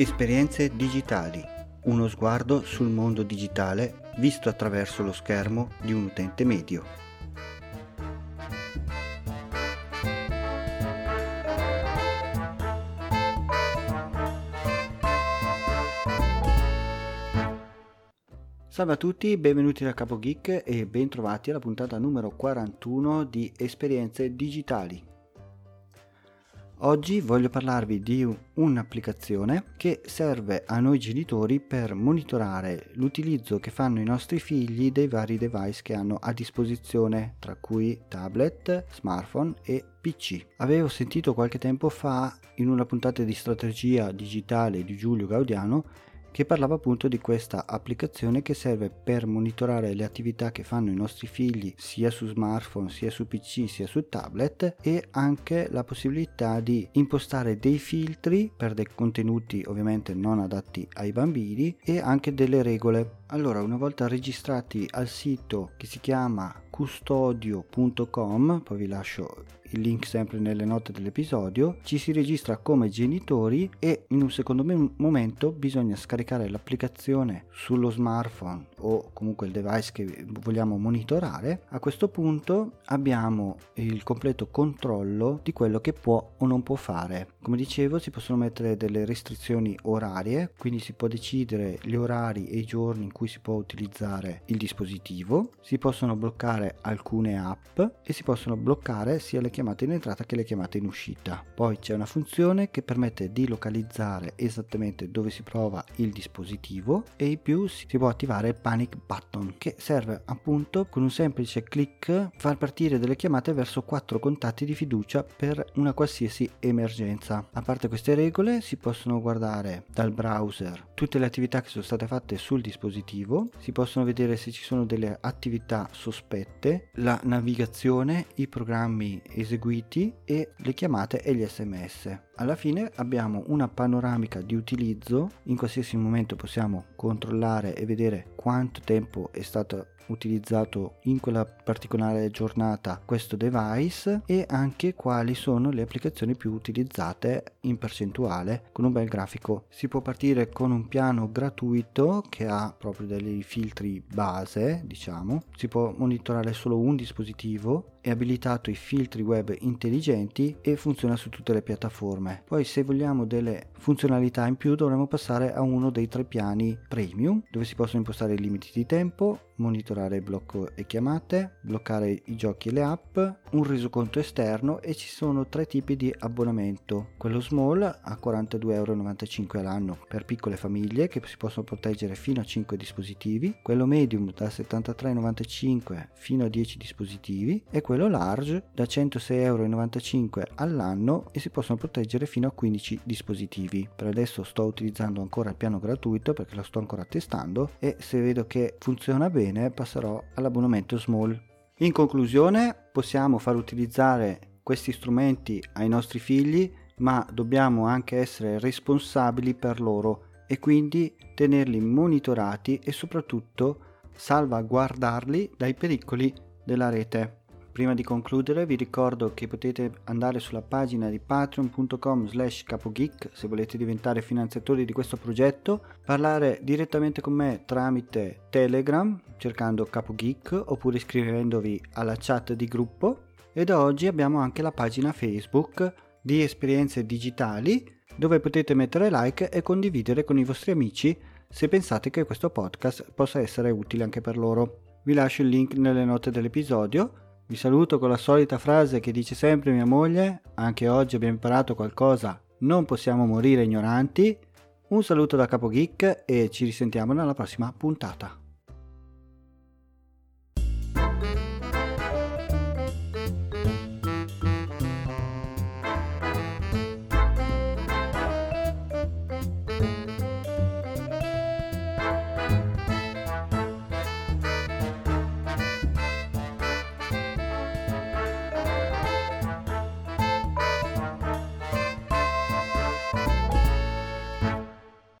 Esperienze digitali. Uno sguardo sul mondo digitale visto attraverso lo schermo di un utente medio. Salve a tutti, benvenuti da Capo Geek e bentrovati alla puntata numero 41 di Esperienze digitali. Oggi voglio parlarvi di un'applicazione che serve a noi genitori per monitorare l'utilizzo che fanno i nostri figli dei vari device che hanno a disposizione, tra cui tablet, smartphone e PC. Avevo sentito qualche tempo fa in una puntata di strategia digitale di Giulio Gaudiano che parlava appunto di questa applicazione che serve per monitorare le attività che fanno i nostri figli sia su smartphone, sia su PC, sia su tablet e anche la possibilità di impostare dei filtri per dei contenuti ovviamente non adatti ai bambini e anche delle regole. Allora, una volta registrati al sito che si chiama custodio.com, poi vi lascio il link sempre nelle note dell'episodio, ci si registra come genitori e in un secondo momento bisogna scaricare l'applicazione sullo smartphone o comunque il device che vogliamo monitorare. A questo punto abbiamo il completo controllo di quello che può o non può fare. Come dicevo si possono mettere delle restrizioni orarie, quindi si può decidere gli orari e i giorni in cui si può utilizzare il dispositivo, si possono bloccare alcune app e si possono bloccare sia le chiamate in entrata che le chiamate in uscita. Poi c'è una funzione che permette di localizzare esattamente dove si trova il dispositivo e in più si può attivare il panic button che serve appunto con un semplice clic far partire delle chiamate verso quattro contatti di fiducia per una qualsiasi emergenza. A parte queste regole si possono guardare dal browser tutte le attività che sono state fatte sul dispositivo, si possono vedere se ci sono delle attività sospette, la navigazione, i programmi eseguiti eseguiti e le chiamate e gli sms. Alla fine abbiamo una panoramica di utilizzo, in qualsiasi momento possiamo controllare e vedere quanto tempo è stato utilizzato in quella particolare giornata questo device e anche quali sono le applicazioni più utilizzate in percentuale con un bel grafico. Si può partire con un piano gratuito che ha proprio dei filtri base, diciamo. Si può monitorare solo un dispositivo, è abilitato i filtri web intelligenti e funziona su tutte le piattaforme. Poi se vogliamo delle funzionalità in più dovremo passare a uno dei tre piani premium dove si possono impostare i limiti di tempo, monitorare blocco e chiamate, bloccare i giochi e le app, un resoconto esterno e ci sono tre tipi di abbonamento. Quello small a 42,95€ all'anno per piccole famiglie che si possono proteggere fino a 5 dispositivi, quello medium da 73,95€ fino a 10 dispositivi e quello large da 106,95€ all'anno e si possono proteggere fino a 15 dispositivi. Per adesso sto utilizzando ancora il piano gratuito perché lo sto ancora testando e se vedo che funziona bene passerò all'abbonamento small. In conclusione possiamo far utilizzare questi strumenti ai nostri figli ma dobbiamo anche essere responsabili per loro e quindi tenerli monitorati e soprattutto salvaguardarli dai pericoli della rete. Prima di concludere vi ricordo che potete andare sulla pagina di patreon.com slash capogeek se volete diventare finanziatori di questo progetto, parlare direttamente con me tramite Telegram cercando capogeek oppure iscrivendovi alla chat di gruppo e da oggi abbiamo anche la pagina Facebook di esperienze digitali dove potete mettere like e condividere con i vostri amici se pensate che questo podcast possa essere utile anche per loro. Vi lascio il link nelle note dell'episodio vi saluto con la solita frase che dice sempre mia moglie, anche oggi abbiamo imparato qualcosa, non possiamo morire ignoranti. Un saluto da Capo Geek e ci risentiamo nella prossima puntata.